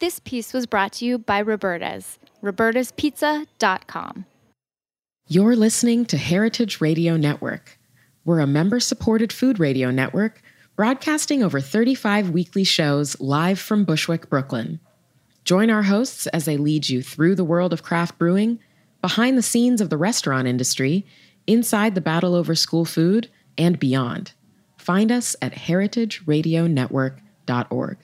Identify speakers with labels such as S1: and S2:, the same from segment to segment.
S1: This piece was brought to you by Roberta's, robertaspizza.com.
S2: You're listening to Heritage Radio Network. We're a member supported food radio network broadcasting over 35 weekly shows live from Bushwick, Brooklyn. Join our hosts as they lead you through the world of craft brewing, behind the scenes of the restaurant industry, inside the battle over school food, and beyond. Find us at heritageradionetwork.org.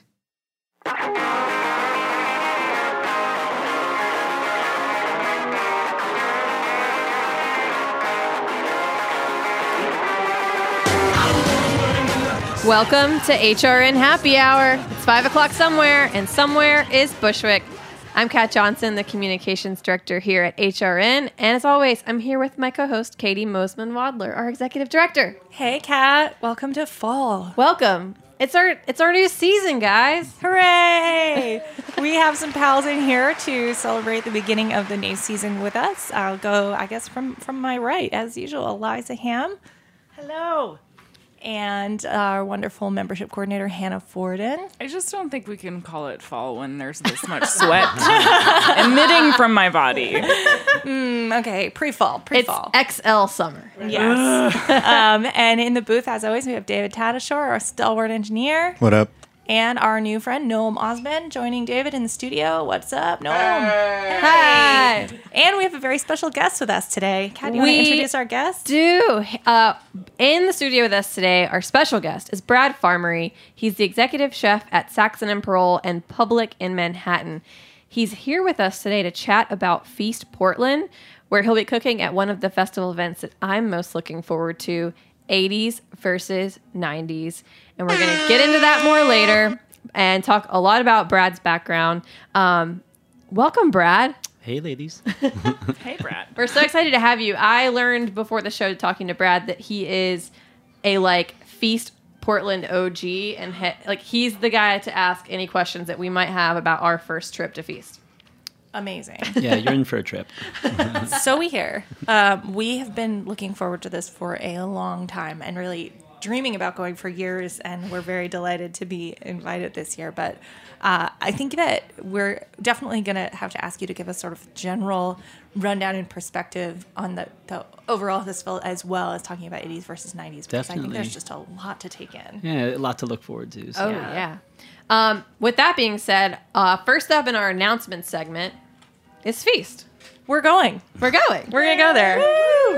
S3: Welcome to HRN Happy Hour. It's 5 o'clock somewhere, and somewhere is Bushwick. I'm Kat Johnson, the communications director here at HRN. And as always, I'm here with my co host, Katie Mosman Wadler, our executive director.
S4: Hey, Kat. Welcome to fall.
S3: Welcome. It's our it's our new season, guys.
S4: Hooray! we have some pals in here to celebrate the beginning of the new season with us. I'll go, I guess, from from my right, as usual, Eliza Ham. Hello. And our wonderful membership coordinator, Hannah Forden.
S5: I just don't think we can call it fall when there's this much sweat emitting from my body.
S4: Mm, okay, pre-fall, pre-fall.
S3: It's XL summer.
S4: Yes. um, and in the booth, as always, we have David Tadashore, our stalwart engineer.
S6: What up?
S4: And our new friend, Noam Osmond, joining David in the studio. What's up, Noam? Hey.
S3: Hi.
S4: And we have a very special guest with us today. Kat, do you want to introduce our guest?
S3: Do uh, in the studio with us today, our special guest is Brad Farmerie. He's the executive chef at Saxon and Parole and Public in Manhattan. He's here with us today to chat about Feast Portland, where he'll be cooking at one of the festival events that I'm most looking forward to 80s versus 90s. And we're going to get into that more later and talk a lot about Brad's background. Um, welcome, Brad.
S7: Hey, ladies.
S5: Hey, Brad.
S3: We're so excited to have you. I learned before the show talking to Brad that he is a like Feast Portland OG and he, like he's the guy to ask any questions that we might have about our first trip to Feast.
S4: Amazing.
S7: yeah, you're in for a trip.
S4: so we hear. Um, we have been looking forward to this for a long time and really dreaming about going for years, and we're very delighted to be invited this year. But uh, I think that we're definitely going to have to ask you to give us sort of general rundown and perspective on the, the overall festival as well as talking about 80s versus 90s because I think there's just a lot to take in.
S7: Yeah, a lot to look forward to. So.
S3: Oh yeah. Um, with that being said, uh, first up in our announcement segment is Feast.
S4: We're going.
S3: We're going.
S4: We're going to go there.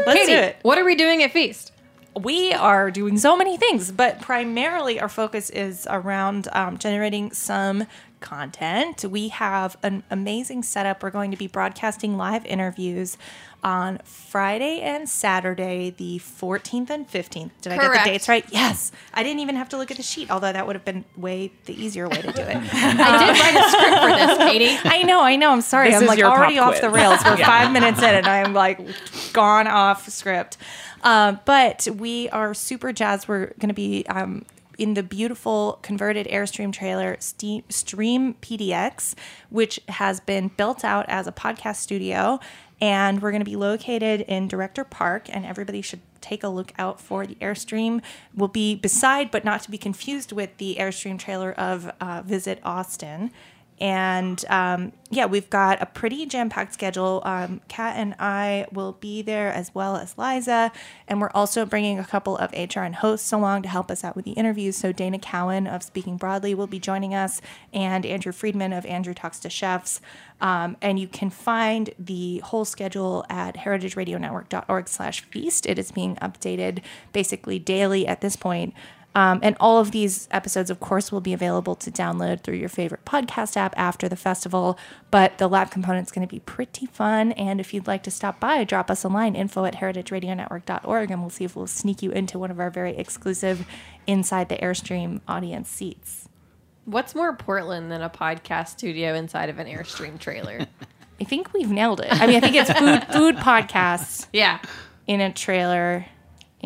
S4: Let's
S3: Katie,
S4: do it.
S3: What are we doing at Feast?
S4: We are doing so many things, but primarily our focus is around um, generating some content. We have an amazing setup. We're going to be broadcasting live interviews on Friday and Saturday, the 14th and 15th. Did I get the dates right? Yes. I didn't even have to look at the sheet, although that would have been way the easier way to do it.
S3: I did write a script for this, Katie.
S4: I know, I know. I'm sorry.
S5: This
S4: I'm like already off
S5: quiz.
S4: the rails. We're
S5: Yeah.
S4: five minutes in, and I'm like gone off script. Uh, but we are super jazzed. We're going to be um, in the beautiful converted Airstream trailer, Stream PDX, which has been built out as a podcast studio. And we're going to be located in Director Park, and everybody should take a look out for the Airstream. Will be beside, but not to be confused with the Airstream trailer of uh, Visit Austin. And um, yeah, we've got a pretty jam packed schedule. Um, Kat and I will be there as well as Liza. And we're also bringing a couple of HRN hosts along to help us out with the interviews. So Dana Cowan of Speaking Broadly will be joining us, and Andrew Friedman of Andrew Talks to Chefs. Um, and you can find the whole schedule at heritageradionetwork.org slash feast. It is being updated basically daily at this point. Um, and all of these episodes, of course, will be available to download through your favorite podcast app after the festival. But the lab component is going to be pretty fun. And if you'd like to stop by, drop us a line info at heritageradionetwork.org and we'll see if we'll sneak you into one of our very exclusive Inside the Airstream audience seats.
S3: What's more Portland than a podcast studio inside of an Airstream trailer?
S4: I think we've nailed it. I mean, I think it's food, food podcasts
S3: yeah.
S4: in a trailer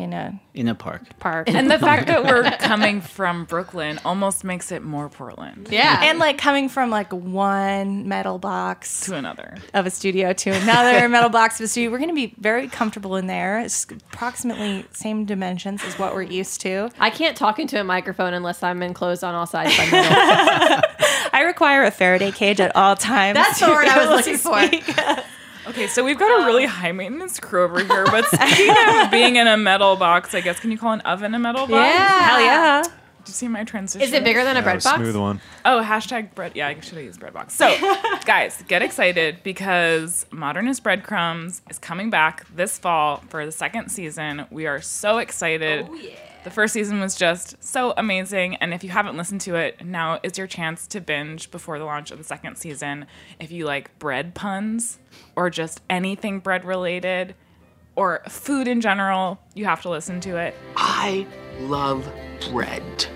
S4: in a
S7: In a park.
S4: park.
S5: And the fact that we're coming from Brooklyn almost makes it more Portland
S3: Yeah.
S4: and like coming from like one metal box
S5: to another.
S4: of a studio to another metal box of a studio. We're going to be very comfortable in there. It's approximately same dimensions as what we're used to.
S3: I can't talk into a microphone unless I'm enclosed on all sides by metal.
S4: I require a Faraday cage at all times.
S3: That's the word I was
S4: able to
S3: looking for.
S4: Speak.
S5: Okay, so we've got a really um, high maintenance crew over here. But speaking of being in a metal box, I guess can you call an oven a metal box?
S3: Yeah.
S4: Hell yeah.
S5: Did you see my transition?
S3: Is it bigger than a
S6: That
S3: bread
S6: was
S3: box?
S6: smooth one.
S5: Oh, hashtag bread. Yeah, I should have used bread box. So, guys, get excited because Modernist Breadcrumbs is coming back this fall for the second season. We are so excited. Oh, yeah. The first season was just so amazing. And if you haven't listened to it, now is your chance to binge before the launch of the second season. If you like bread puns or just anything bread related or food in general, you have to listen to it.
S8: I love bread.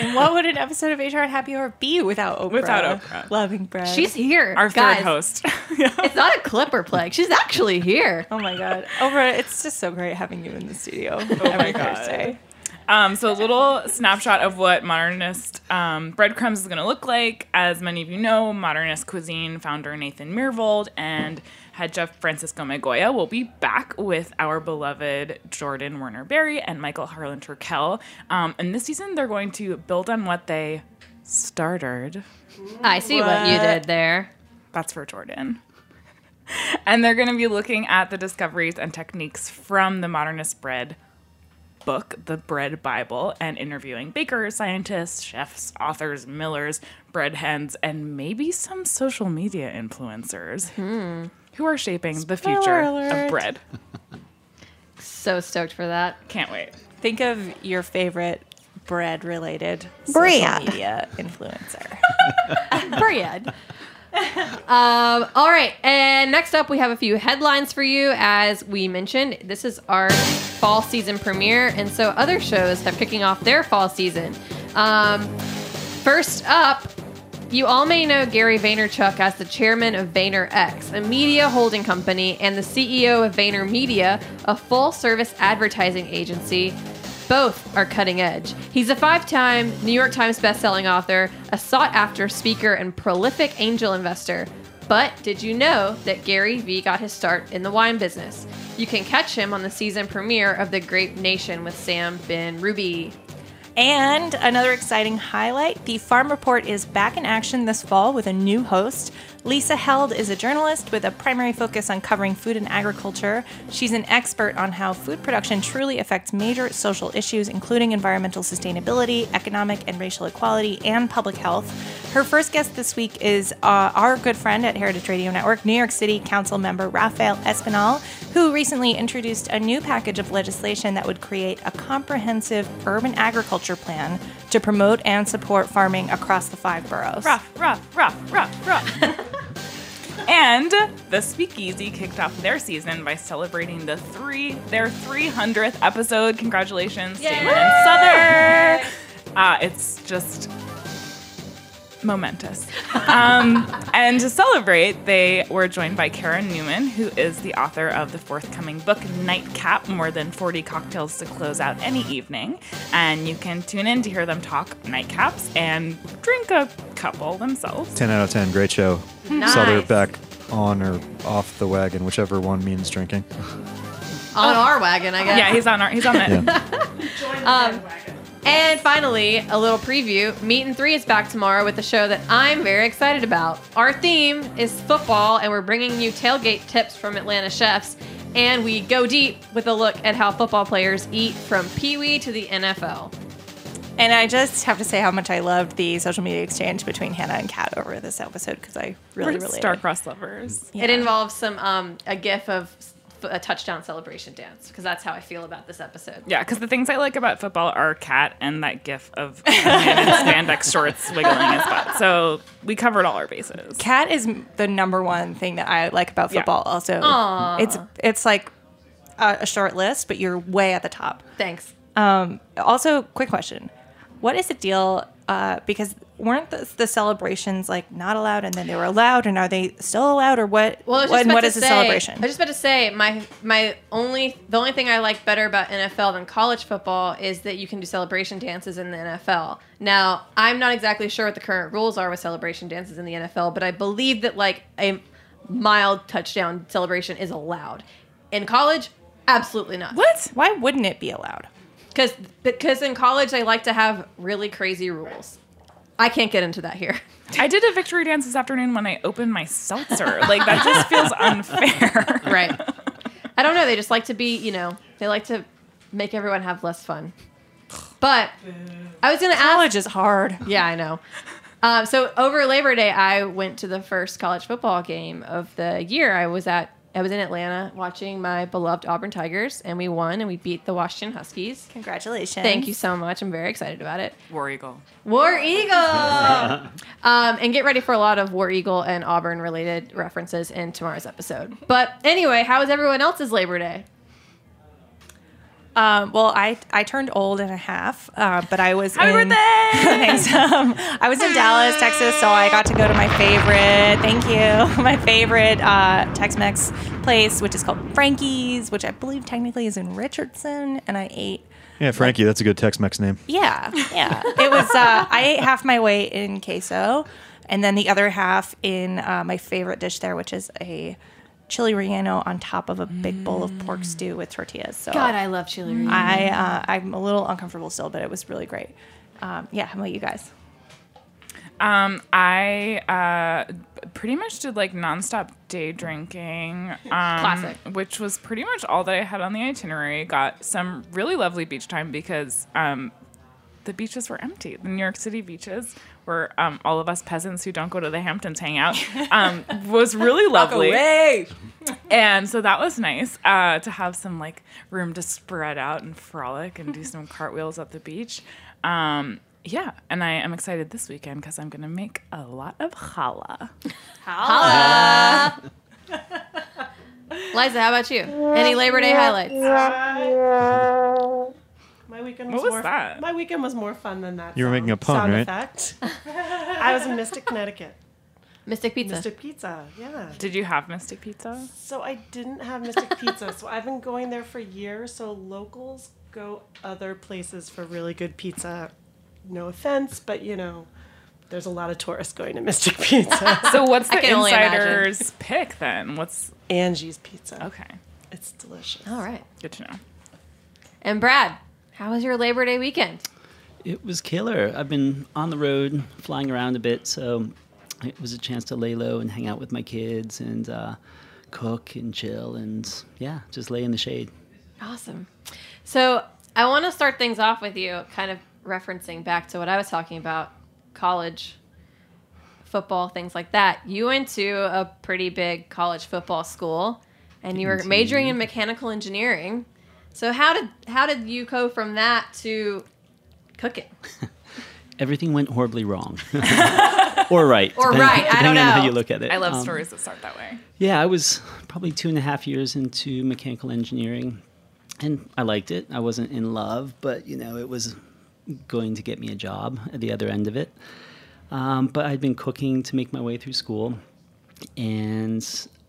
S4: And what would an episode of HRN Happy Hour be without Oprah?
S5: Without Oprah.
S4: Loving bread.
S3: She's here.
S5: Our
S3: Guys,
S5: third host.
S3: It's not a clipper plague. She's actually here.
S4: Oh my god. Oprah, it's just so great having you in the studio
S5: Oh
S4: every Thursday.
S5: Um, so a little snapshot of what modernist um, breadcrumbs is going to look like. As many of you know, modernist cuisine founder Nathan Myhrvold and head chef Francisco Migoya will be back with our beloved Jordan Werner Berry and Michael Harlan Turkell. Um, and this season, they're going to build on what they started.
S3: I see what you did there.
S5: That's for Jordan. And they're going to be looking at the discoveries and techniques from the modernist bread book, The Bread Bible, and interviewing bakers, scientists, chefs, authors, millers, bread hens, and maybe some social media influencers hmm. who are shaping the future
S4: alert.
S5: of bread.
S3: So stoked for that.
S5: Can't wait.
S4: Think of your favorite bread related
S9: Bread.
S4: social media influencer.
S3: Bread. um, all right, and next up, we have a few headlines for you. As we mentioned, this is our fall season premiere, and so other shows have kicking off their fall season. Um, first up, you all may know Gary Vaynerchuk as the chairman of VaynerX, a media holding company, and the CEO of VaynerMedia, a full service advertising agency. Both are cutting edge. He's a five time New York Times bestselling author, a sought after speaker, and prolific angel investor. But did you know that Gary Vee got his start in the wine business? You can catch him on the season premiere of The Grape Nation with Sam Benrubi.
S4: And another exciting highlight the Farm Report is back in action this fall with a new host. Lisa Held is a journalist with a primary focus on covering food and agriculture. She's an expert on how food production truly affects major social issues, including environmental sustainability, economic and racial equality, and public health. Her first guest this week is uh, our good friend at Heritage Radio Network, New York City Council member Rafael Espinal, who recently introduced a new package of legislation that would create a comprehensive urban agriculture plan to promote and support farming across the five boroughs.
S5: Rough, rough, rough, rough, rough. and the Speakeasy kicked off their season by celebrating the three their 300th episode. Congratulations, Damon and Sother. Uh, it's just momentous. Um, and to celebrate, they were joined by Kara Newman, who is the author of the forthcoming book Nightcap More Than 40 Cocktails to Close Out Any Evening. And you can tune in to hear them talk nightcaps and drink a couple themselves.
S6: 10 out of 10. Great show.
S3: Nice.
S6: Sother back on or off the wagon, whichever one means drinking.
S3: On our wagon, I guess.
S5: Yeah, he's on our he's on it.
S6: Yeah.
S3: And finally, a little preview. Meat and Three is back tomorrow with a show that I'm very excited about. Our theme is football, and we're bringing you tailgate tips from Atlanta chefs. And we go deep with a look at how football players eat from Pee Wee to the NFL.
S4: And I just have to say how much I loved the social media exchange between Hannah and Kat over this episode because I really
S5: We're
S4: related.
S5: star-crossed lovers.
S3: It involves some um, a gif of s- a touchdown celebration dance because that's how I feel about this episode.
S5: Yeah, because the things I like about football are cat and that gif of a man in spandex shorts wiggling his butt. So we covered all our bases.
S4: Cat is the number one thing that I like about
S5: Yeah.
S4: football. Also,
S3: Aw.
S4: it's it's like a, a short list, but you're way at the top.
S3: Thanks.
S4: Um, also, quick question: What is the deal? Uh, because weren't the, the celebrations like not allowed, and then they were allowed, and are they still allowed, or what?
S3: Well,
S4: what, what is the celebration?
S3: I was just about to say my my only the only thing I like better about NFL than college football is that you can do celebration dances in the NFL. Now, I'm not exactly sure what the current rules are with celebration dances in the NFL, but I believe that like a mild touchdown celebration is allowed. In college, absolutely not.
S5: What?
S4: Why wouldn't it be allowed?
S3: Because because in college they like to have really crazy rules. I can't get into that here.
S5: I did a victory dance this afternoon when I opened my seltzer. Like that just feels unfair.
S3: right. I don't know. They just like to be, you know, they like to make everyone have less fun. But I was going to ask.
S4: College is hard.
S3: Yeah, I know. Um, so over Labor Day, I went to the first college football game of the year. I was at I was in Atlanta watching my beloved Auburn Tigers, and we won and we beat the Washington Huskies.
S4: Congratulations.
S3: Thank you so much. I'm very excited about it.
S5: War Eagle.
S3: War Eagle. um, and get ready for a lot of War Eagle and Auburn related references in tomorrow's episode. But anyway, how was everyone else's Labor Day?
S4: Um, well, I I turned old and a half, uh, but I was
S5: Happy
S4: in,
S5: birthday!
S4: Thanks. Um, I was in Dallas, Texas, so I got to go to my favorite. Thank you, my favorite uh, Tex-Mex place, which is called Frankie's, which I believe technically is in Richardson, and I ate.
S6: Yeah, Frankie, that's a good Tex-Mex name.
S4: Yeah, yeah. It was. Uh, I ate half my weight in queso, and then the other half in uh, my favorite dish there, which is a chili relleno on top of a big bowl of pork stew with tortillas. So
S3: God, I love chili. relleno.
S4: I uh, I'm a little uncomfortable still, but it was really great. Um, yeah, how about you guys?
S5: Um, I uh, pretty much did like nonstop day drinking, um,
S3: Classic.
S5: which was pretty much all that I had on the itinerary. Got some really lovely beach time because um, the beaches were empty. The New York City beaches, where um, all of us peasants who don't go to the Hamptons hang out, um, was really lovely. And so that was nice uh, to have some like room to spread out and frolic and do some cartwheels at the beach. Um, yeah, and I am excited this weekend because I'm going to make a lot of challah. challah.
S3: Liza, how about you? Any Labor Day highlights?
S9: My weekend was,
S5: What
S9: was,
S5: was
S9: more.
S5: that?
S9: My weekend was more fun than that.
S6: You were
S9: sound-
S6: making a pun,
S9: sound
S6: right?
S9: Effect. I was in Mystic, Connecticut.
S3: Mystic Pizza.
S9: Mystic Pizza. Yeah.
S5: Did you have Mystic Pizza?
S9: So I didn't have Mystic Pizza. So I've been going there for years. So locals go other places for really good pizza. No offense, but you know, there's a lot of tourists going to Mystic Pizza.
S5: So what's the
S3: can only imagine.
S5: insider's pick then? What's
S9: Angie's Pizza.
S5: okay?
S9: It's delicious.
S3: All right.
S5: Good to know.
S3: And Brad, how was your Labor Day weekend?
S7: It was killer. I've been on the road, flying around a bit, so it was a chance to lay low and hang out with my kids and uh, cook and chill and yeah, just lay in the shade.
S3: Awesome. So I want to start things off with you, kind of referencing back to what I was talking about college football, things like that. You went to a pretty big college football school and you were majoring in mechanical engineering. So how did how did you go from that to cooking?
S7: Everything went horribly wrong. or right.
S3: Or
S7: depending-
S3: right, I don't
S7: on
S3: know.
S7: how you look at it.
S5: I love
S7: Um,
S5: stories that start that way.
S7: Yeah, I was probably two and a half years into mechanical engineering, and I liked it. I wasn't in love, but you know, it was going to get me a job at the other end of it. Um, but I'd been cooking to make my way through school, and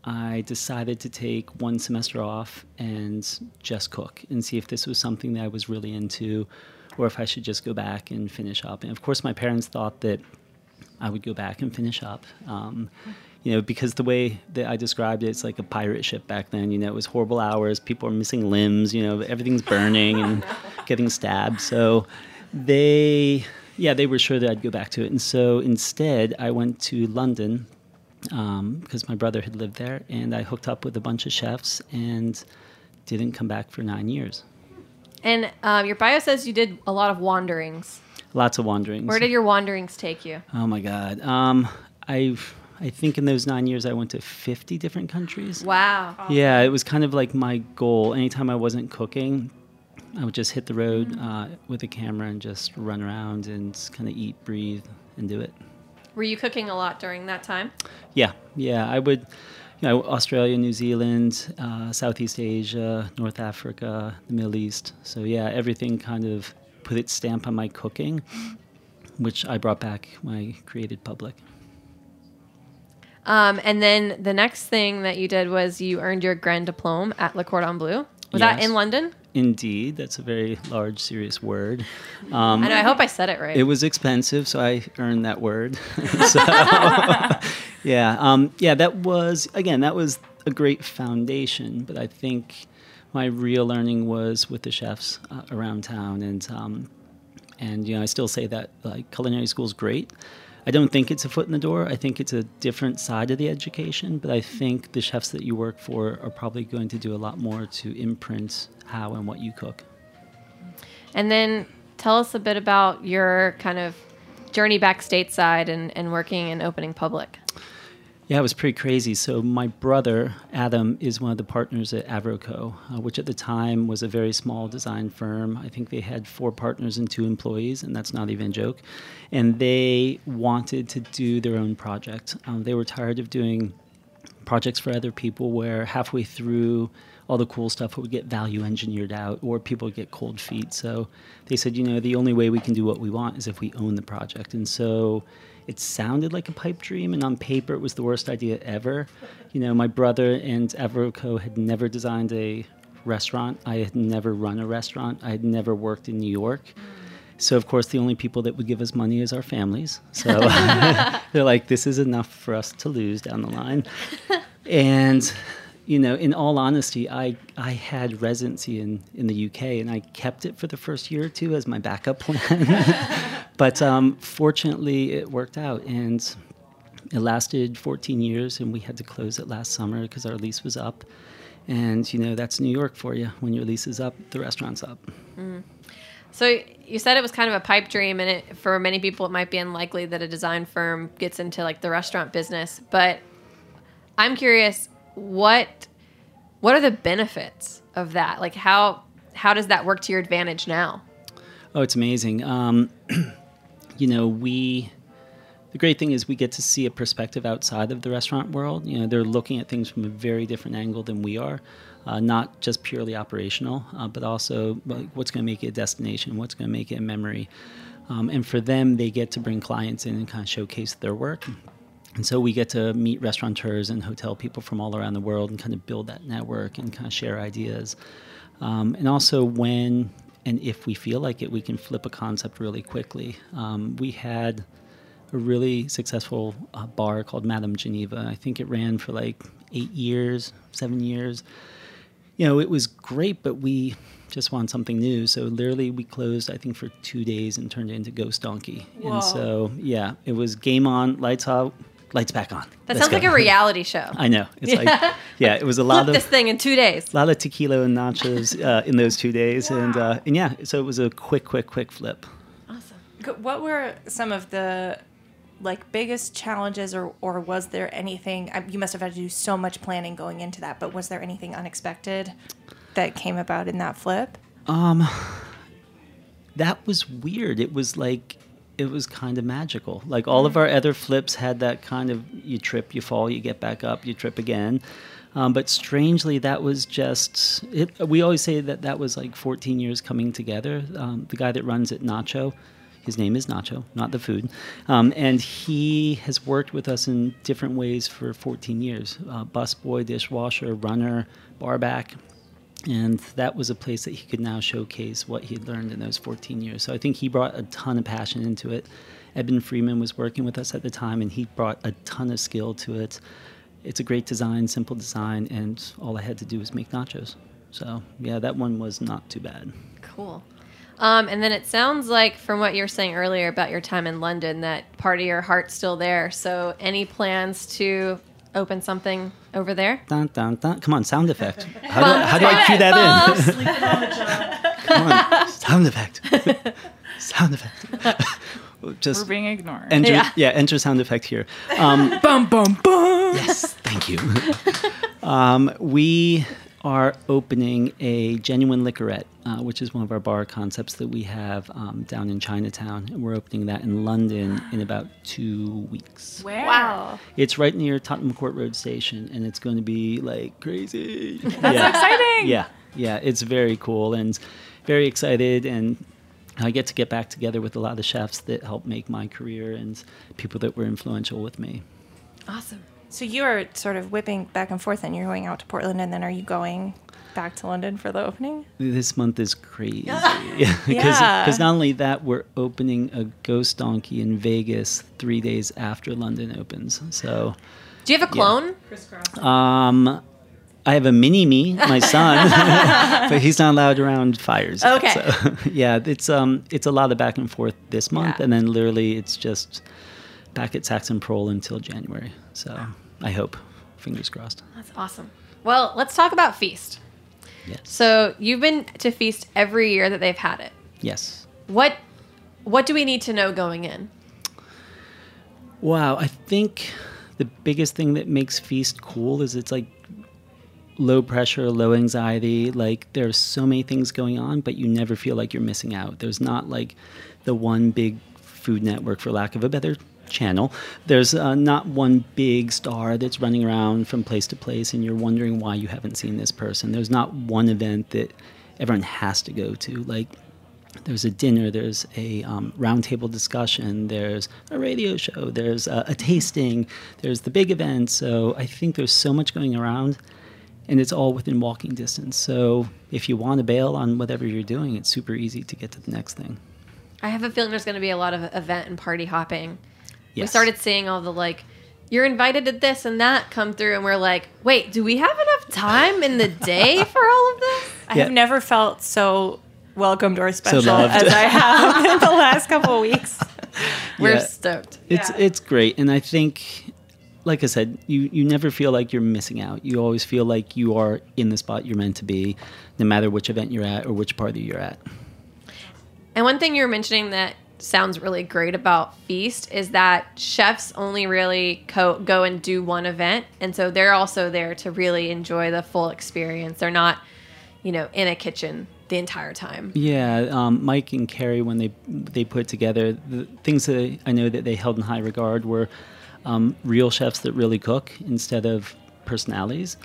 S7: I decided to take one semester off and just cook and see if this was something that I was really into, or if I should just go back and finish up. And of course, my parents thought that I would go back and finish up. Um, you know, because the way that I described it, it's like a pirate ship back then. You know, it was horrible hours. People are missing limbs. You know, everything's burning and getting stabbed. So they, yeah, they were sure that I'd go back to it. And so instead, I went to London um, because my brother had lived there, and I hooked up with a bunch of chefs and didn't come back for nine years.
S3: And um, your bio says you did a lot of wanderings.
S7: Lots of wanderings.
S3: Where did your wanderings take you?
S7: Oh my God. Um, I I think in those nine years I went to 50 different countries.
S3: Wow.
S7: Yeah, it was kind of like my goal. Anytime I wasn't cooking, I would just hit the road uh, with a camera and just run around and kind of eat, breathe, and do it.
S3: Were you cooking a lot during that time?
S7: Yeah, yeah. I would, you know, Australia, New Zealand, uh, Southeast Asia, North Africa, the Middle East. So yeah, everything kind of put its stamp on my cooking, which I brought back when I created Public.
S3: Um, and then the next thing that you did was you earned your Grand Diplôme at Le Cordon Bleu. Was that in London?
S7: Indeed, that's a very large, serious word. Um,
S3: I know. I hope I said it right.
S7: It was expensive, so I earned that word. so, yeah, um, yeah, that was again, that was a great foundation. But I think my real learning was with the chefs uh, around town, and um, And you know, I still say that like culinary school is great. I don't think it's a foot in the door. I think it's a different side of the education, but I think the chefs that you work for are probably going to do a lot more to imprint how and what you cook.
S3: And then tell us a bit about your kind of journey back stateside and, and working and opening public.
S7: Yeah, it was pretty crazy. So my brother Adam is one of the partners at AvroKO, uh, which at the time was a very small design firm. I think they had four partners and two employees, and that's not even a joke. And they wanted to do their own project. Um, they were tired of doing projects for other people where halfway through all the cool stuff would get value engineered out or people get cold feet. So they said, you know, the only way we can do what we want is if we own the project. And so it sounded like a pipe dream, and on paper, it was the worst idea ever. You know, my brother and AvroKO had never designed a restaurant. I had never run a restaurant. I had never worked in New York. So, of course, the only people that would give us money is our families. So they're like, this is enough for us to lose down the line. And, you know, in all honesty, I, I had residency in, in the UK and I kept it for the first year or two as my backup plan. but um, fortunately, it worked out. And it lasted 14 years and we had to close it last summer because our lease was up. And, you know, that's New York for you. When your lease is up, the restaurant's up.
S3: So you said it was kind of a pipe dream, and it, for many people, it might be unlikely that a design firm gets into like the restaurant business. But I'm curious, what what are the benefits of that? Like how how does that work to your advantage now?
S7: Oh, it's amazing. Um, you know, we. The great thing is we get to see a perspective outside of the restaurant world. You know, they're looking at things from a very different angle than we are, uh, not just purely operational, uh, but also what's going to make it a destination, what's going to make it a memory. Um, and for them, they get to bring clients in and kind of showcase their work. And so we get to meet restaurateurs and hotel people from all around the world and kind of build that network and kind of share ideas. Um, and also, when and if we feel like it, we can flip a concept really quickly. Um, we had a really successful uh, bar called Madame Geneva. I think it ran for like eight years, seven years. You know, it was great, but we just wanted something new. So literally, we closed, I think, for two days and turned it into Ghost Donkey. And so, yeah, it was game on, lights out, lights back on.
S3: That
S7: Let's
S3: sounds
S7: go.
S3: like a reality show.
S7: I know. It's like, yeah, it was a lot
S3: Flip
S7: of
S3: this thing in two days.
S7: a lot of tequila and nachos uh, in those two days, and uh, and yeah, so it was a quick, quick, quick flip.
S4: Awesome. What were some of the like biggest challenges, or or was there anything? I- You must have had to do so much planning going into that, but was there anything unexpected that came about in that flip?
S7: Um, that was weird. It was like it was kind of magical. Like all of our other flips had that kind of you trip, you fall, you get back up, you trip again. Um, but strangely, that was just it. We always say that that was like 14 years coming together. Um, the guy that runs it, Nacho, his name is Nacho, not the food, um, and he has worked with us in different ways for 14 years. Uh, busboy, dishwasher, runner, barback, and that was a place that he could now showcase what he had learned in those 14 years. So I think he brought a ton of passion into it. Eben Freeman was working with us at the time, and he brought a ton of skill to it. It's a great design, simple design, and all I had to do was make nachos. So yeah, that one was not too bad.
S3: Cool. Um, and then it sounds like, from what you were saying earlier about your time in London, that part of your heart's still there. So, any plans to open something over there?
S7: Dun, dun, dun. Come on, sound effect. How do, I, how do I cue that in?
S9: Sleeping on the job.
S7: Come on, sound effect. sound effect. Just
S5: We're being ignored.
S7: enter,
S3: Yeah.
S7: yeah. enter sound effect here. Um,
S5: bum bum bum.
S7: Yes, thank you. um, we are opening a genuine liquorette, uh, which is one of our bar concepts that we have um, down in Chinatown. And we're opening that in London in about two weeks.
S5: Where?
S3: Wow.
S7: It's right near Tottenham Court Road Station, and it's going to be like crazy.
S5: That's
S7: yeah.
S5: exciting.
S7: Yeah, yeah, it's very cool and very excited, and I get to get back together with a lot of chefs that helped make my career and people that were influential with me.
S3: Awesome.
S4: So you are sort of whipping back and forth, and you're going out to Portland, and then are you going back to London for the opening?
S7: This month is crazy because
S4: Yeah.
S7: not only that we're opening a ghost donkey in Vegas three days after London opens. So
S3: Do you have a clone?
S9: Crisscross.
S7: um, I have a mini me, my son, but he's not allowed around fires. yet.
S3: Okay.
S7: So, yeah, it's um, it's a lot of back and forth this month,
S3: Yeah.
S7: and then literally it's just back at Saxon Parole until January. So I hope, fingers crossed.
S3: That's awesome. Well, let's talk about Feast.
S7: Yes.
S3: So you've been to Feast every year that they've had it.
S7: Yes.
S3: What what do we need to know going in?
S7: Wow, I think the biggest thing that makes Feast cool is it's like low pressure, low anxiety. Like there's so many things going on, but you never feel like you're missing out. There's not like the one big food network, for lack of a better channel. There's uh, not one big star that's running around from place to place, and you're wondering why you haven't seen this person. There's not one event that everyone has to go to. Like there's a dinner, there's a um, roundtable discussion, there's a radio show, there's a, a tasting, there's the big event. So I think there's so much going around, and it's all within walking distance. So if you want to bail on whatever you're doing, it's super easy to get to the next thing.
S3: I have a feeling there's going to be a lot of event and party hopping. We started seeing all the like, you're invited to this and that come through, and we're like, wait, do we have enough time in the day for all of this?
S4: I
S7: Yeah.
S4: have never felt so welcomed or special
S7: loved.
S4: as I have in the last couple of weeks.
S3: We're
S7: Yeah.
S3: stoked.
S7: It's it's great, and I think, like I said, you you never feel like you're missing out. You always feel like you are in the spot you're meant to be, no matter which event you're at or which party you're at.
S3: And one thing you were mentioning that sounds really great about Feast is that chefs only really co- go and do one event. And so they're also there to really enjoy the full experience. They're not, you know, in a kitchen the entire time.
S7: Yeah, um, Mike and Carrie, when they they put together, the things that I know that they held in high regard were um, real chefs that really cook instead of personalities,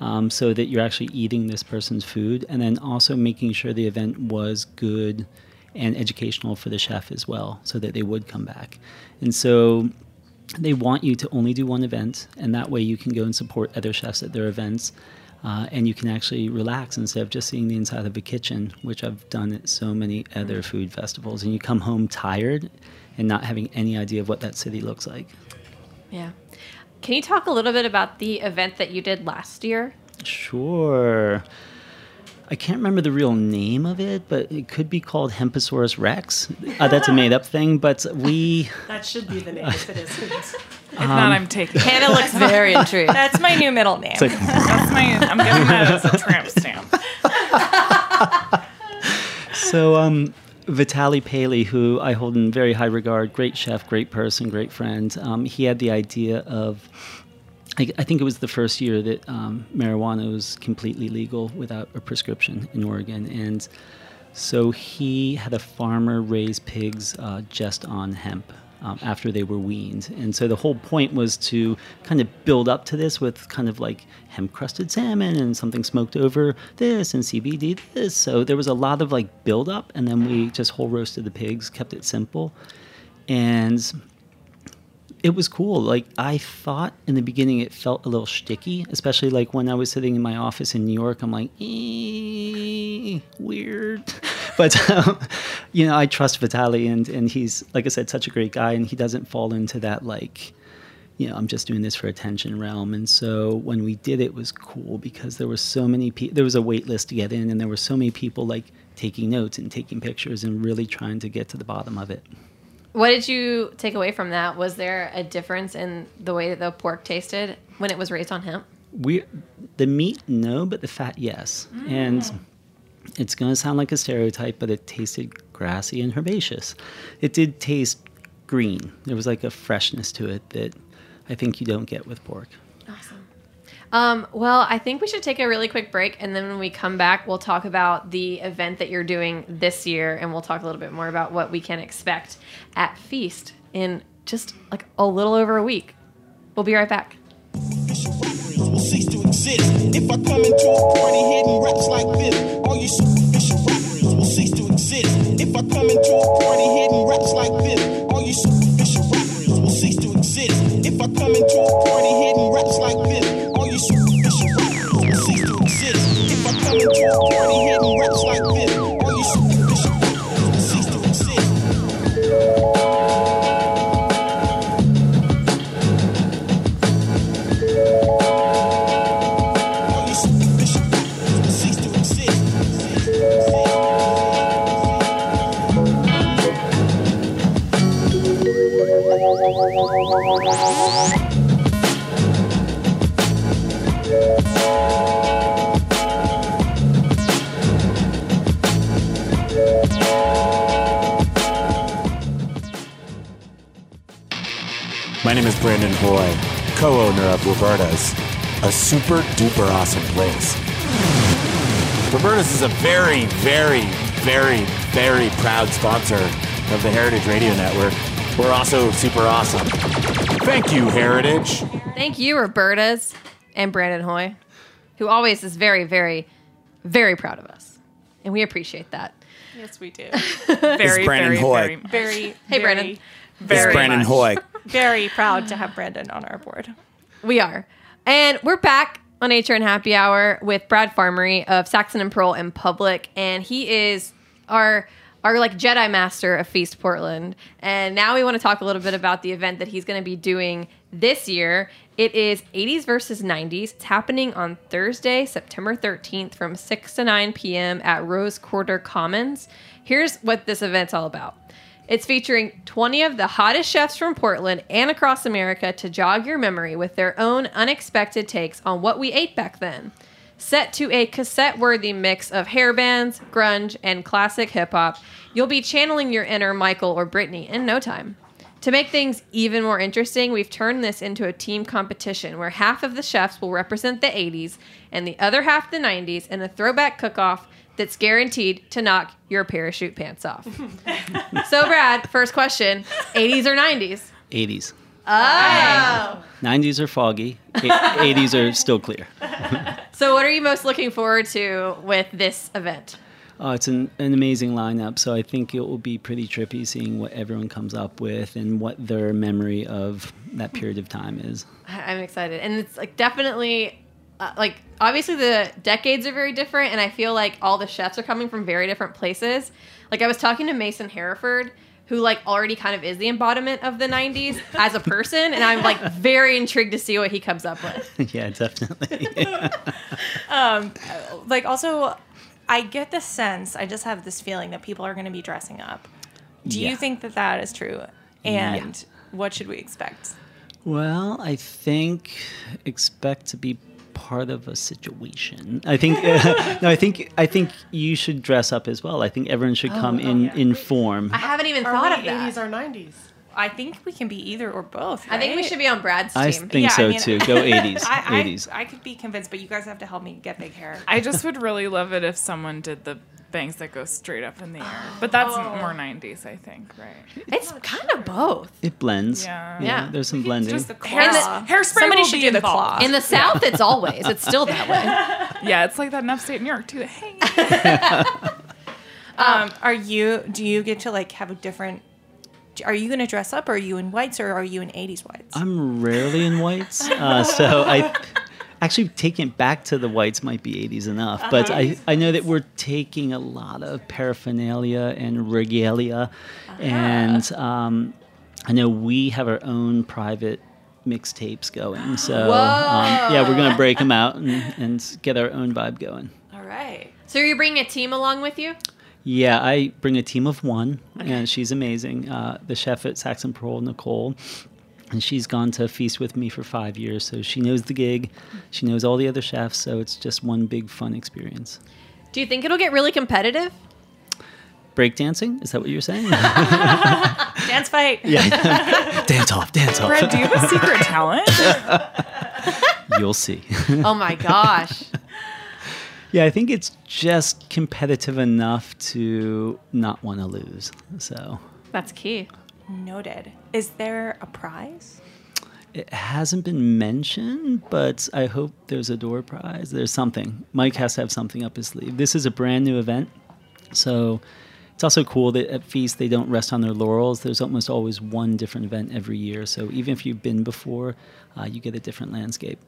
S7: um, so that you're actually eating this person's food, and then also making sure the event was good and educational for the chef as well, so that they would come back. And so they want you to only do one event, and that way you can go and support other chefs at their events. Uh, and you can actually relax instead of just seeing the inside of a kitchen, which I've done at so many other food festivals. And you come home tired and not having any idea of what that city looks like.
S3: Yeah. Can you talk a little bit about the event that you did last year?
S7: Sure. I can't remember the real name of it, but it could be called Hemposaurus rex. Uh, that's a made up thing, but we.
S9: That should be the name if it is.
S5: If not, I'm taking.
S3: Hannah looks very intrigued.
S4: That's my new middle name.
S7: It's like,
S5: That's my. I'm getting that as a tramp stamp.
S7: So, um, Vitaly Paley, who I hold in very high regard, great chef, great person, great friend, um, he had the idea of. I, I think it was the first year that um, marijuana was completely legal without a prescription in Oregon, and so he had a farmer raise pigs uh, just on hemp um, after they were weaned. And so the whole point was to kind of build up to this with kind of like hemp crusted salmon and something smoked over this and CBD this. So there was a lot of like build up, and then we just whole roasted the pigs, kept it simple. And it was cool. Like I thought in the beginning, it felt a little sticky, especially like when I was sitting in my office in New York. I'm like, eh, weird, but um, you know, I trust Vitaly, and and he's like I said, such a great guy, and he doesn't fall into that like. You know, I'm just doing this for attention realm, and so when we did it, it was cool because there were so many people. There was a wait list to get in, and there were so many people like taking notes and taking pictures and really trying to get to the bottom of it.
S3: What did you take away from that? Was there a difference in the way that the pork tasted when it was raised on hemp?
S7: we the meat no but the fat yes mm. and it's going to sound like a stereotype but it tasted grassy and herbaceous it did taste green there was like a freshness to it that i think you don't get with pork
S3: Awesome. Um, well, I think we should take a really quick break, and then when we come back, we'll talk about the event that you're doing this year, and we'll talk a little bit more about what we can expect at Feast in just like a little over a week. We'll be right back.
S10: If I come into a party like this, all you superficial rappers will cease to exist. If I come into a party like this, My name
S11: is Brandon Hoy, co owner of Roberta's, a super duper awesome place. Roberta's is a very, very, very, very proud sponsor of the Heritage Radio Network. We're also super awesome. Thank you, Heritage.
S3: Thank you, Roberta's and Brandon Hoy, who always is very, very, very proud of us. And we appreciate that.
S4: Yes, we do.
S5: Very,
S11: Brandon
S5: very,
S11: Hoy.
S5: very.
S4: Very,
S3: Hey,
S4: very,
S3: Brandon.
S11: It's
S5: Very
S11: Brandon
S5: much.
S11: Hoy.
S4: very proud to have Brandon on our board.
S3: We are. And we're back on HRN Happy Hour with Brad Farmerie of Saxon and Parole in Public. And he is our our like Jedi Master of Feast Portland. And now we want to talk a little bit about the event that he's going to be doing this year. It is 80s versus 90s. It's happening on Thursday, September 13th from 6 to 9 p.m. at Rose Quarter Commons. Here's what this event's all about. It's featuring 20 of the hottest chefs from Portland and across America to jog your memory with their own unexpected takes on what we ate back then. Set to a cassette worthy mix of hair bands, grunge, and classic hip hop, you'll be channeling your inner Michael or Britney in no time. To make things even more interesting, we've turned this into a team competition where half of the chefs will represent the 80s and the other half the 90s in a throwback cook off that's guaranteed to knock your parachute pants off. so, Brad, first question 80s or 90s?
S7: 80s.
S3: Oh.
S7: 90s are foggy. 80s are still clear.
S3: So, what are you most looking forward to with this event?
S7: Oh, it's an, an amazing lineup. So I think it will be pretty trippy seeing what everyone comes up with and what their memory of that period of time is.
S3: I'm excited, and it's like definitely uh, like obviously the decades are very different, and I feel like all the chefs are coming from very different places. Like I was talking to Mason Hereford, who like already kind of is the embodiment of the '90s as a person, and I'm like very intrigued to see what he comes up with.
S7: yeah, definitely.
S4: Um, like also, I get the sense. I just have this feeling that people are going to be dressing up. Do
S7: Yeah.
S4: you think that that is true?
S7: Yeah.
S4: And what should we expect?
S7: Well, I think expect to be part of a situation. I think no, I think I think you should dress up as well. I think everyone should oh, come oh, in in form.
S3: I haven't even
S9: Are
S3: thought
S9: we
S3: of that.
S9: 80s or 90s?
S4: I think we can be either or both.
S3: I think we should be on Brad's team.
S7: I think so too. Go 80s.
S4: I, I,
S7: 80s.
S4: I could be convinced, but you guys have to help me get big hair.
S5: I just would really love it if someone did the bangs that go straight up in the air. But that's more 90s, I think, right?
S3: It's kind of both.
S7: It blends.
S5: Yeah.
S3: Yeah.
S7: There's some blending.
S4: Just the
S5: Hair-
S4: claw.
S5: hairspray
S4: Somebody should
S5: be
S4: do the claw.
S3: In the South, it's always it's still that way.
S5: Yeah, it's like that in upstate New York too. Hey.
S4: Um, are you? Do you get to like have a different? Are you going to dress up? Or are you in whites, or are you in '80s whites?
S7: I'm rarely in whites, uh, so I actually taking it back to the whites might be 80s enough. But I, I know that we're taking a lot of paraphernalia and regalia, and um, I know we have our own private mixtapes going. So um, yeah, we're gonna break them out and, and get our own vibe going.
S4: All right.
S3: So you're bringing a team along with you?
S7: Yeah, I bring a team of one, and she's amazing. Uh, the chef at Saxon Parole, Nicole, and she's gone to feast with me for five years, so she knows the gig. She knows all the other chefs, so it's just one big fun experience.
S3: Do you think it'll get really competitive?
S7: Breakdancing? Is that what you're saying?
S4: Dance fight.
S7: yeah. dance off, dance off.
S5: Brad, do you have a secret talent?
S7: You'll see.
S3: Oh my gosh.
S7: Yeah, I think it's just competitive enough to not want to lose. So
S3: That's key.
S4: Noted. Is there a prize?
S7: It hasn't been mentioned, but I hope there's a door prize. There's something. Mike has to have something up his sleeve. This is a brand new event, so it's also cool that at Feast they don't rest on their laurels. There's almost always one different event every year. So even if you've been before, uh, you get a different landscape.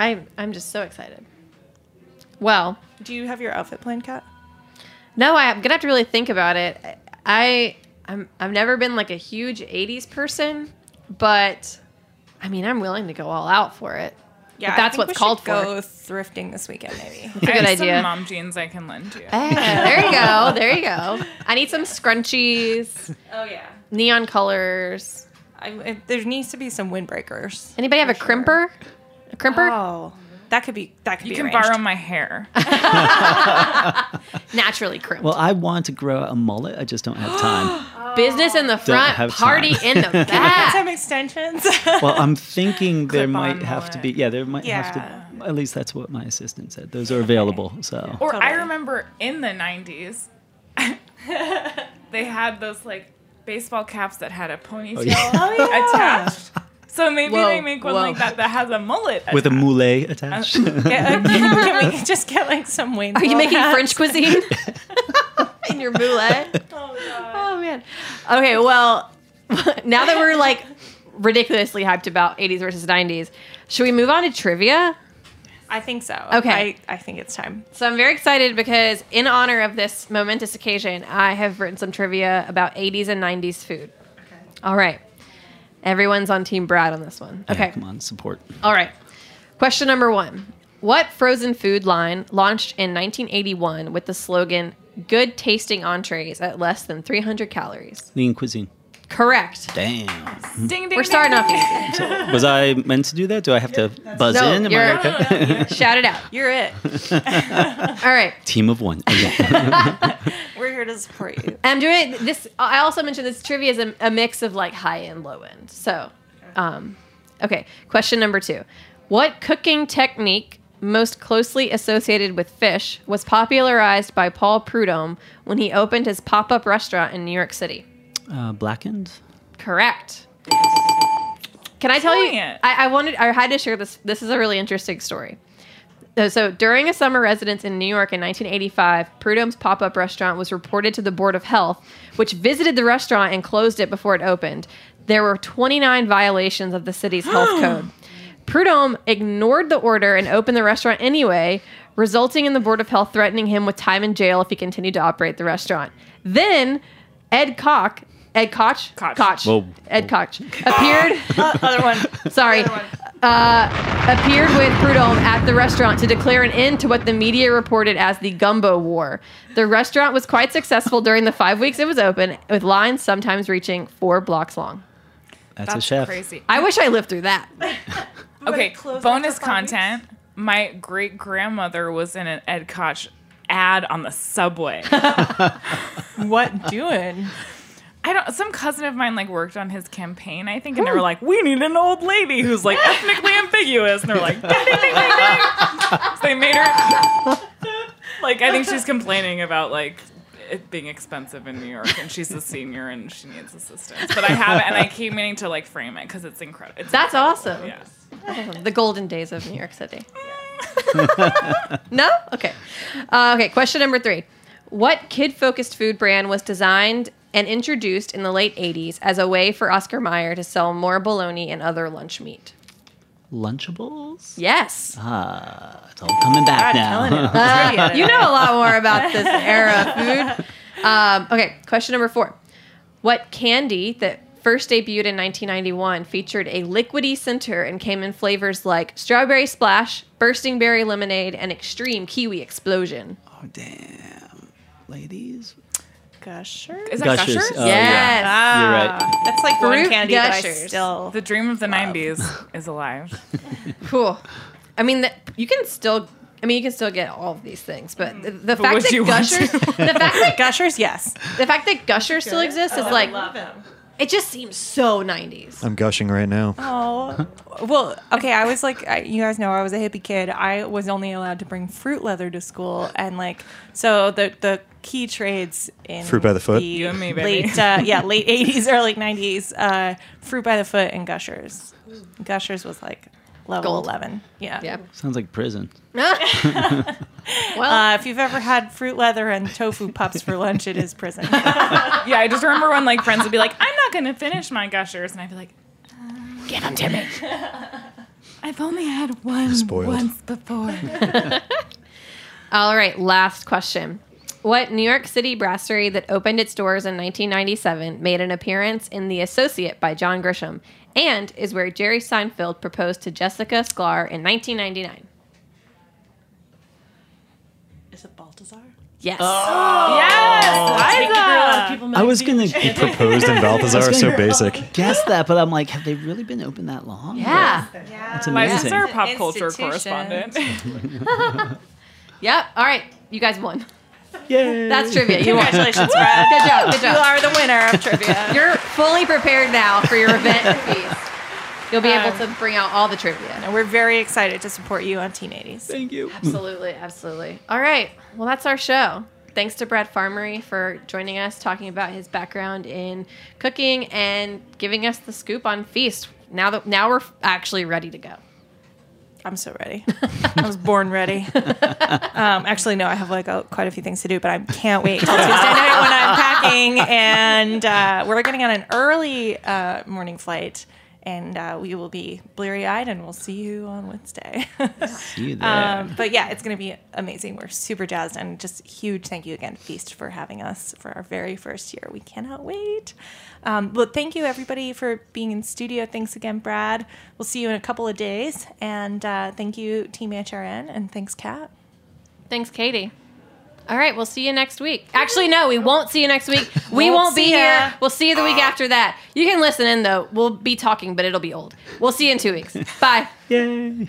S3: Nice. That's awesome. I'm I'm just so excited. Well,
S4: Do you have your outfit planned, Kat?
S3: no, I'm gonna have to really think about it. I I'm I've never been like a huge '80s person, but I mean I'm willing to go all out for it.
S4: Yeah,
S3: If that's
S4: I think
S3: what's
S4: we
S3: called
S4: should
S3: for.
S4: Go thrifting this weekend, maybe.
S3: It's a
S5: I
S3: good
S5: have some
S3: idea.
S5: mom jeans I can lend you.
S3: Hey, there you go. There you go. I need some scrunchies,
S4: oh yeah.
S3: neon colors.
S4: I, there needs to be some windbreakers.
S3: Anybody have a crimper? A crimper?
S4: Oh, that could be. That could
S5: You
S4: be.
S5: You can
S4: arranged.
S5: borrow my hair.
S3: Naturally crimped.
S7: Well, I want to grow a mullet. I just don't have time. Oh.
S3: Business in the front,
S7: have
S3: party in the
S4: Get
S3: back.
S4: some extensions.
S7: Well, I'm thinking there
S5: Clip-on
S7: might have to be. Yeah, there might have to. At least that's what my assistant said. Those are available. So
S5: Or I remember in the 90s, they had those like baseball caps that had a ponytail oh, oh,
S7: yeah.
S5: attached. So maybe
S3: Whoa,
S5: they make one
S3: whoa.
S5: like that that has a mullet.
S7: with a
S5: attached.
S7: moulet uh, attached.
S4: Can, can we just get like some Wayne?
S3: Are you making
S4: hats?
S3: French cuisine in your moulet? Oh, oh, man. Okay, well, now that we're like ridiculously hyped about 80s versus 90s, should we move on to trivia?
S4: I think so.
S3: Okay.
S4: I, I think it's time.
S3: So I'm very excited because in honor of this momentous occasion, I have written some trivia about 80s and 90s food. Okay. All right. Everyone's on Team Brad on this one.
S7: Yeah,
S3: Okay.
S7: come on, support.
S3: All right. Question number one What frozen food line launched in 1981 with the slogan, good tasting entrees at less than 300 calories?
S7: Lean cuisine.
S3: Correct.
S7: Damn.
S5: Ding, ding,
S3: We're starting
S5: ding,
S3: off
S5: ding.
S3: easy.
S7: Was I meant to do that? Do I have to buzz
S3: No,
S7: in? Am
S3: you're-
S7: I okay?
S3: Shout it out.
S4: You're it.
S3: All right.
S7: Team of one. Okay.
S4: We're here to support you.
S3: I'm doing this. I also mentioned this trivia is a, a mix of like high and low end. So, um, okay. Question number two: What cooking technique most closely associated with fish was popularized by Paul Prudhomme when he opened his pop-up restaurant in New York City?
S7: Uh, blackened.
S3: Correct. Can I tell you? I, I wanted. I had to share this. This is a really interesting story. Uh, So during a summer residence in New York in 1985, Prudhomme's pop-up restaurant was reported to the Board of Health, which visited the restaurant and closed it before it opened. There were 29 violations of the city's health code. Prudhomme ignored the order and opened the restaurant anyway, resulting in the Board of Health threatening him with time in jail if he continued to operate the restaurant. Then Ed Koch, Ed Koch,
S5: Koch.
S3: Koch,
S7: Whoa.
S3: Ed Koch appeared.
S4: Other one.
S3: sorry, Other uh, appeared with Prudhomme at the restaurant to declare an end to what the media reported as the Gumbo War. The restaurant was quite successful during the five weeks it was open, with lines sometimes reaching four blocks long.
S7: That's, a
S5: That's
S7: chef.
S5: crazy.
S3: I wish I lived through that.
S5: Okay, bonus
S9: after five weeks?
S5: content. My great grandmother was in an Ed Koch ad on the subway.
S4: What doing?
S5: I don't. Some cousin of mine like worked on his campaign, I think, and they were like, "We need an old lady who's like ethnically ambiguous," and they're like, ding, ding, ding, ding, ding. So they made her like. I think she's complaining about like it being expensive in New York, and she's a senior and she needs assistance. But I have it, and I keep meaning to like frame it because it's incredible. It's
S3: That's
S5: incredible.
S3: awesome.
S5: Yeah.
S3: The golden days of New York City. no? Okay. Uh, okay, question number three. What kid focused food brand was designed and introduced in the late 80s as a way for Oscar Mayer to sell more bologna and other lunch meat?
S7: Lunchables?
S3: Yes.
S7: Ah, it's all coming back
S4: killing
S7: now.
S3: Uh, you know a lot more about this era of food. Um, okay, question number four. What candy that first debuted in 1991 featured a liquidy center and came in flavors like strawberry splash, bursting berry lemonade, and extreme kiwi explosion?
S7: oh, damn. Ladies?
S4: Gusher?
S5: Is that
S7: Gushers.
S5: Gushers?
S7: Oh, uh,
S3: yes.
S7: yeah. You're right.
S4: That's like one
S3: Fruit
S4: candy that I still.
S5: The dream of the '90s is alive.
S3: Cool. I mean, the, you can still. I mean, you can still get all of these things, but mm. the, the fact that
S5: you
S3: Gushers, the fact that
S4: Gushers, yes.
S3: the fact that Gushers still exists is like
S9: love him.
S3: It just seems so 90s.
S6: I'm gushing right now.
S4: Oh, well, okay. I was like, I, you guys know, I was a hippie kid. I was only allowed to bring fruit leather to school, and like, so the the key trades in
S6: Fruit by the foot?
S5: You and me, baby.
S4: late, uh, yeah, late '80s, early '90s. Uh, fruit by the foot and Gushers. Gushers was like level
S3: Gold.
S4: 11. Yeah.
S3: Yeah.
S7: Sounds like prison.
S3: well,
S4: Uh, if you've ever had fruit leather and tofu pups for lunch, it is prison.
S5: Yeah, I just remember when like friends would be like, "I'm not gonna finish my Gushers," and I'd be like,
S3: give them to me.
S5: "I've only had one
S6: Spoiled.
S5: once before."
S3: All right, last question. What New York City brasserie that opened its doors in 1997 made an appearance in The Associate by John Grisham and is where Jerry Seinfeld proposed to Jessica Sklar in 1999?
S9: Is it Balthazar?
S3: Yes. Oh.
S5: yes, Liza!
S7: I was going
S6: He
S7: to
S6: proposed in Balthazar, so basic.
S7: guess that, but I'm like, have they really been open that long?
S3: Yeah.
S7: That's
S5: My
S7: amazing.
S5: sister, pop culture correspondent.
S3: Yep. All right. You guys won.
S7: Yay.
S3: That's trivia. You won.
S4: Congratulations, Brad.
S3: Good job. Good job.
S4: You are the winner of trivia.
S3: You're fully prepared now for your event feast. You'll be able
S4: Um,
S3: to bring out all the trivia.
S4: and we're very excited to support you on Team 80s.
S7: Thank you.
S3: Absolutely, absolutely. All right. Well, that's our show. Thanks to Brad Farmerie for joining us, talking about his background in cooking and giving us the scoop on Feast. Now that now we're actually ready to go.
S4: I'm so ready. I was born ready. Um, actually, no, I have like a, quite a few things to do, but I can't wait until Tuesday night when I'm packing. And uh, we're getting on an early uh, morning flight, and uh, we will be bleary eyed, and we'll see you on Wednesday.
S7: See you there.
S4: Um, but yeah, it's going to be amazing. We're super jazzed, and just huge thank you again, Feast, for having us for our very first year. We cannot wait. Um, but thank you, everybody, for being in studio. Thanks again, Brad. We'll see you in a couple of days. And uh, thank you, Team HRN, and thanks, Kat.
S3: Thanks, Katie. All right, we'll see you next week. Actually, no, we won't see you next week. We
S4: Won't
S3: won't, be
S4: ya.
S3: here. We'll see you the week ah. after that. You can listen in though. We'll be talking, but it'll be old. We'll see you in two weeks. Bye.
S7: Yay.